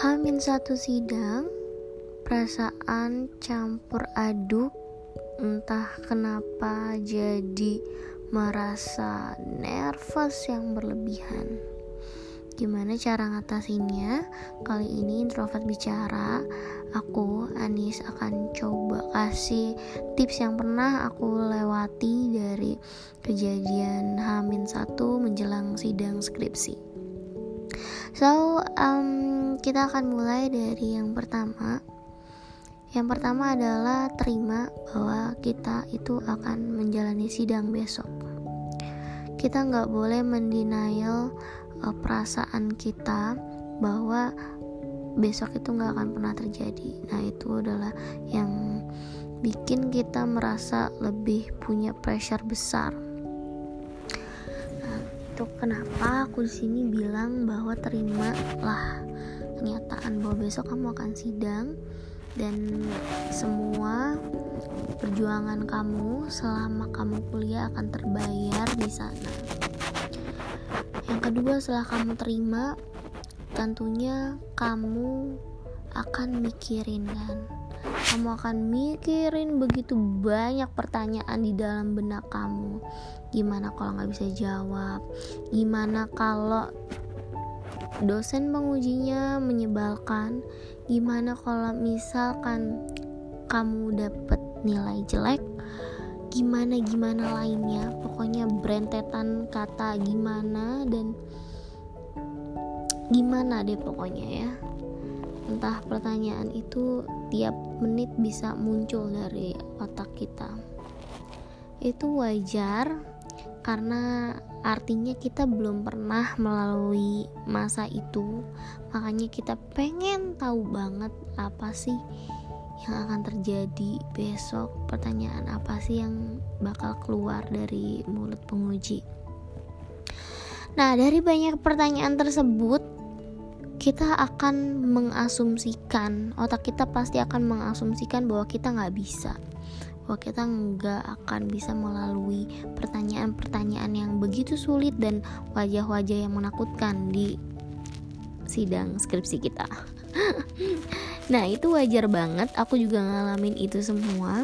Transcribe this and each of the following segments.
Hamin satu sidang, perasaan campur aduk, entah kenapa jadi merasa nervous yang berlebihan. Gimana cara ngatasinnya? Kali ini introvert bicara, aku Anis akan coba kasih tips yang pernah aku lewati dari kejadian Hamin satu menjelang sidang skripsi. So, um, kita akan mulai dari yang pertama. Yang pertama adalah terima bahwa kita itu akan menjalani sidang besok. Kita nggak boleh mendenial uh, perasaan kita bahwa besok itu nggak akan pernah terjadi. Nah itu adalah yang bikin kita merasa lebih punya pressure besar itu kenapa aku di sini bilang bahwa terimalah kenyataan bahwa besok kamu akan sidang dan semua perjuangan kamu selama kamu kuliah akan terbayar di sana. Yang kedua, setelah kamu terima, tentunya kamu akan mikirin kan kamu akan mikirin begitu banyak pertanyaan di dalam benak kamu. Gimana kalau nggak bisa jawab? Gimana kalau dosen pengujinya menyebalkan? Gimana kalau misalkan kamu dapet nilai jelek? Gimana gimana lainnya? Pokoknya brentetan kata gimana dan gimana deh pokoknya ya. Entah pertanyaan itu tiap menit bisa muncul dari otak kita. Itu wajar karena artinya kita belum pernah melalui masa itu. Makanya kita pengen tahu banget apa sih yang akan terjadi besok pertanyaan apa sih yang bakal keluar dari mulut penguji. Nah dari banyak pertanyaan tersebut kita akan mengasumsikan otak kita pasti akan mengasumsikan bahwa kita nggak bisa. Bahwa kita nggak akan bisa melalui pertanyaan-pertanyaan yang begitu sulit dan wajah-wajah yang menakutkan di sidang skripsi kita. Nah itu wajar banget. Aku juga ngalamin itu semua.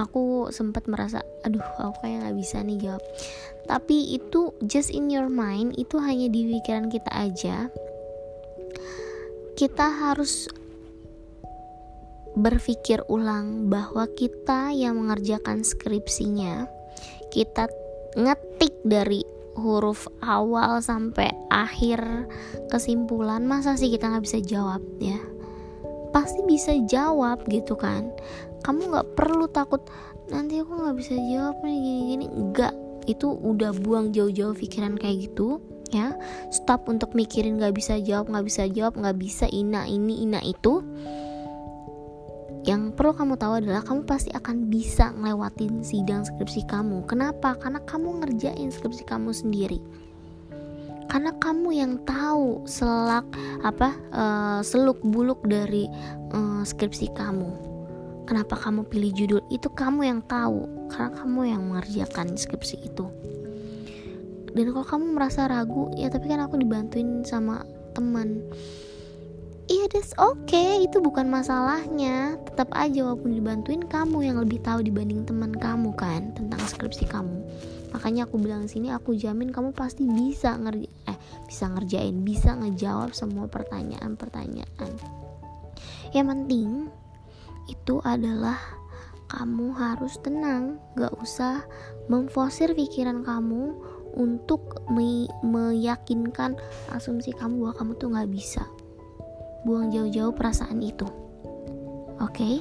Aku sempat merasa aduh aku kayak nggak bisa nih jawab. Tapi itu just in your mind itu hanya di pikiran kita aja kita harus berpikir ulang bahwa kita yang mengerjakan skripsinya kita ngetik dari huruf awal sampai akhir kesimpulan masa sih kita nggak bisa jawab ya? Pasti bisa jawab gitu kan? Kamu nggak perlu takut nanti aku nggak bisa jawab nih gini-gini. Enggak itu udah buang jauh-jauh pikiran kayak gitu ya stop untuk mikirin nggak bisa jawab nggak bisa jawab nggak bisa ina ini ina itu yang perlu kamu tahu adalah kamu pasti akan bisa ngelewatin sidang skripsi kamu. Kenapa? Karena kamu ngerjain skripsi kamu sendiri. Karena kamu yang tahu selak apa uh, seluk buluk dari uh, skripsi kamu. Kenapa kamu pilih judul itu kamu yang tahu karena kamu yang mengerjakan skripsi itu dan kalau kamu merasa ragu ya tapi kan aku dibantuin sama teman. Iya that's okay. Itu bukan masalahnya. Tetap aja walaupun dibantuin kamu yang lebih tahu dibanding teman kamu kan tentang skripsi kamu. Makanya aku bilang sini aku jamin kamu pasti bisa ngerja eh bisa ngerjain bisa ngejawab semua pertanyaan-pertanyaan. Yang penting itu adalah kamu harus tenang. Gak usah memfosir pikiran kamu untuk me meyakinkan asumsi kamu bahwa kamu tuh nggak bisa. Buang jauh-jauh perasaan itu. Oke? Okay?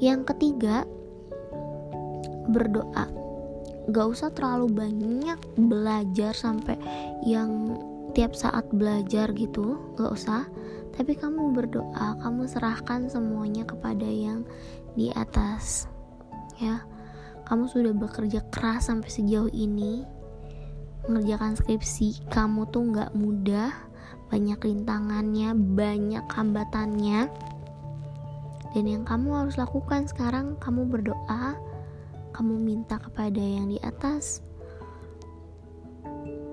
yang ketiga berdoa. Gak usah terlalu banyak belajar sampai yang tiap saat belajar gitu. Gak usah. Tapi kamu berdoa kamu serahkan semuanya kepada yang di atas. Ya. Kamu sudah bekerja keras sampai sejauh ini mengerjakan skripsi kamu tuh nggak mudah banyak rintangannya banyak hambatannya dan yang kamu harus lakukan sekarang kamu berdoa kamu minta kepada yang di atas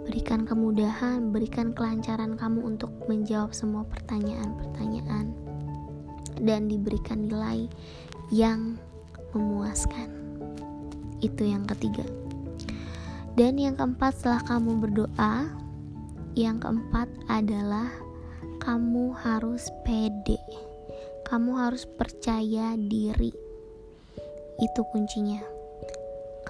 berikan kemudahan, berikan kelancaran kamu untuk menjawab semua pertanyaan-pertanyaan dan diberikan nilai yang memuaskan. Itu yang ketiga. Dan yang keempat setelah kamu berdoa, yang keempat adalah kamu harus pede. Kamu harus percaya diri. Itu kuncinya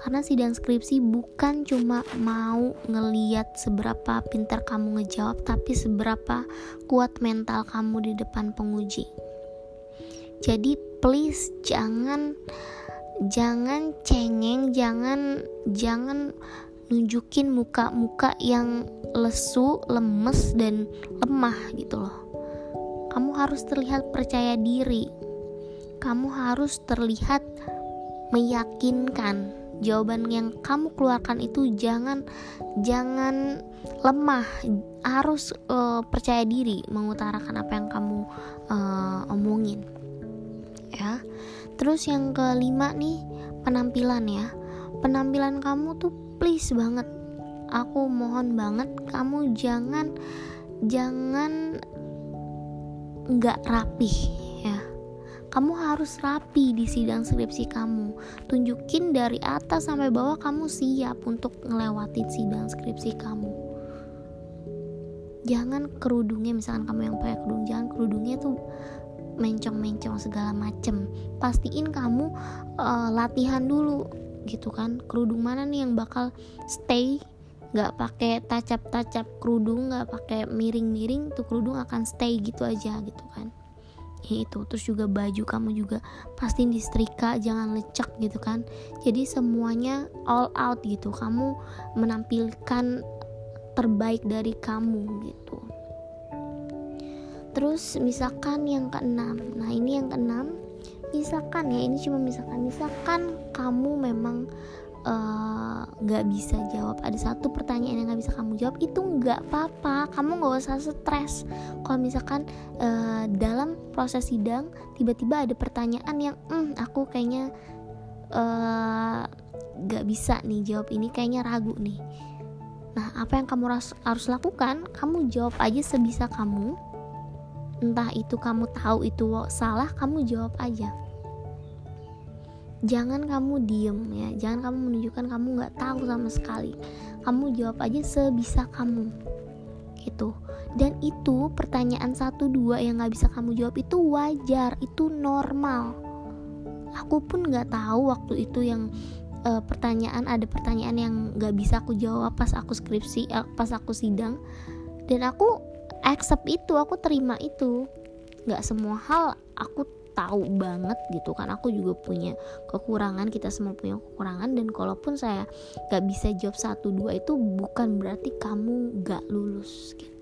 karena sidang skripsi bukan cuma mau ngeliat seberapa pintar kamu ngejawab tapi seberapa kuat mental kamu di depan penguji jadi please jangan jangan cengeng jangan jangan nunjukin muka-muka yang lesu, lemes dan lemah gitu loh. Kamu harus terlihat percaya diri. Kamu harus terlihat meyakinkan. Jawaban yang kamu keluarkan itu jangan jangan lemah. Harus uh, percaya diri mengutarakan apa yang kamu uh, omongin. Ya. Terus yang kelima nih penampilan ya. Penampilan kamu tuh please banget aku mohon banget kamu jangan jangan nggak rapih kamu harus rapi di sidang skripsi kamu. Tunjukin dari atas sampai bawah kamu siap untuk ngelewatin sidang skripsi kamu. Jangan kerudungnya misalkan kamu yang pakai kerudung, jangan kerudungnya tuh mencong-mencong segala macem. Pastiin kamu uh, latihan dulu gitu kan. Kerudung mana nih yang bakal stay? Nggak pakai tacap-tacap kerudung nggak pakai miring-miring tuh kerudung akan stay gitu aja gitu kan. Ya itu terus juga baju kamu juga pasti disetrika jangan lecek gitu kan. Jadi semuanya all out gitu. Kamu menampilkan terbaik dari kamu gitu. Terus misalkan yang keenam. Nah ini yang keenam. Misalkan ya ini cuma misalkan. Misalkan kamu memang Eh, nggak uh, bisa jawab. Ada satu pertanyaan yang nggak bisa kamu jawab itu nggak apa-apa. Kamu nggak usah stres. Kalau misalkan uh, dalam proses sidang tiba-tiba ada pertanyaan yang hmm aku kayaknya eh, nggak uh, bisa nih jawab ini kayaknya ragu nih. Nah apa yang kamu harus lakukan kamu jawab aja sebisa kamu. Entah itu kamu tahu itu salah kamu jawab aja jangan kamu diem ya. Jangan kamu menunjukkan kamu nggak tahu sama sekali. Kamu jawab aja sebisa kamu. Gitu. Dan itu pertanyaan satu dua yang nggak bisa kamu jawab itu wajar itu normal. Aku pun nggak tahu waktu itu yang uh, pertanyaan ada pertanyaan yang nggak bisa aku jawab pas aku skripsi uh, pas aku sidang. Dan aku accept itu aku terima itu. Nggak semua hal aku tahu banget gitu kan aku juga punya kekurangan kita semua punya kekurangan dan kalaupun saya gak bisa jawab satu dua itu bukan berarti kamu gak lulus gitu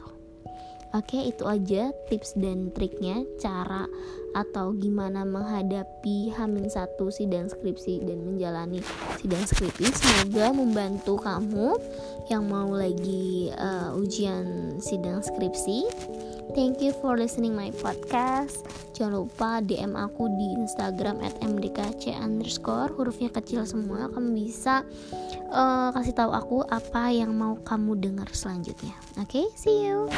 Oke, itu aja tips dan triknya cara atau gimana menghadapi Hamin satu sidang skripsi dan menjalani sidang skripsi. Semoga membantu kamu yang mau lagi uh, ujian sidang skripsi. Thank you for listening my podcast. Jangan lupa DM aku di Instagram at mdkc underscore hurufnya kecil semua. Kamu bisa uh, kasih tahu aku apa yang mau kamu dengar selanjutnya. Oke, okay? see you.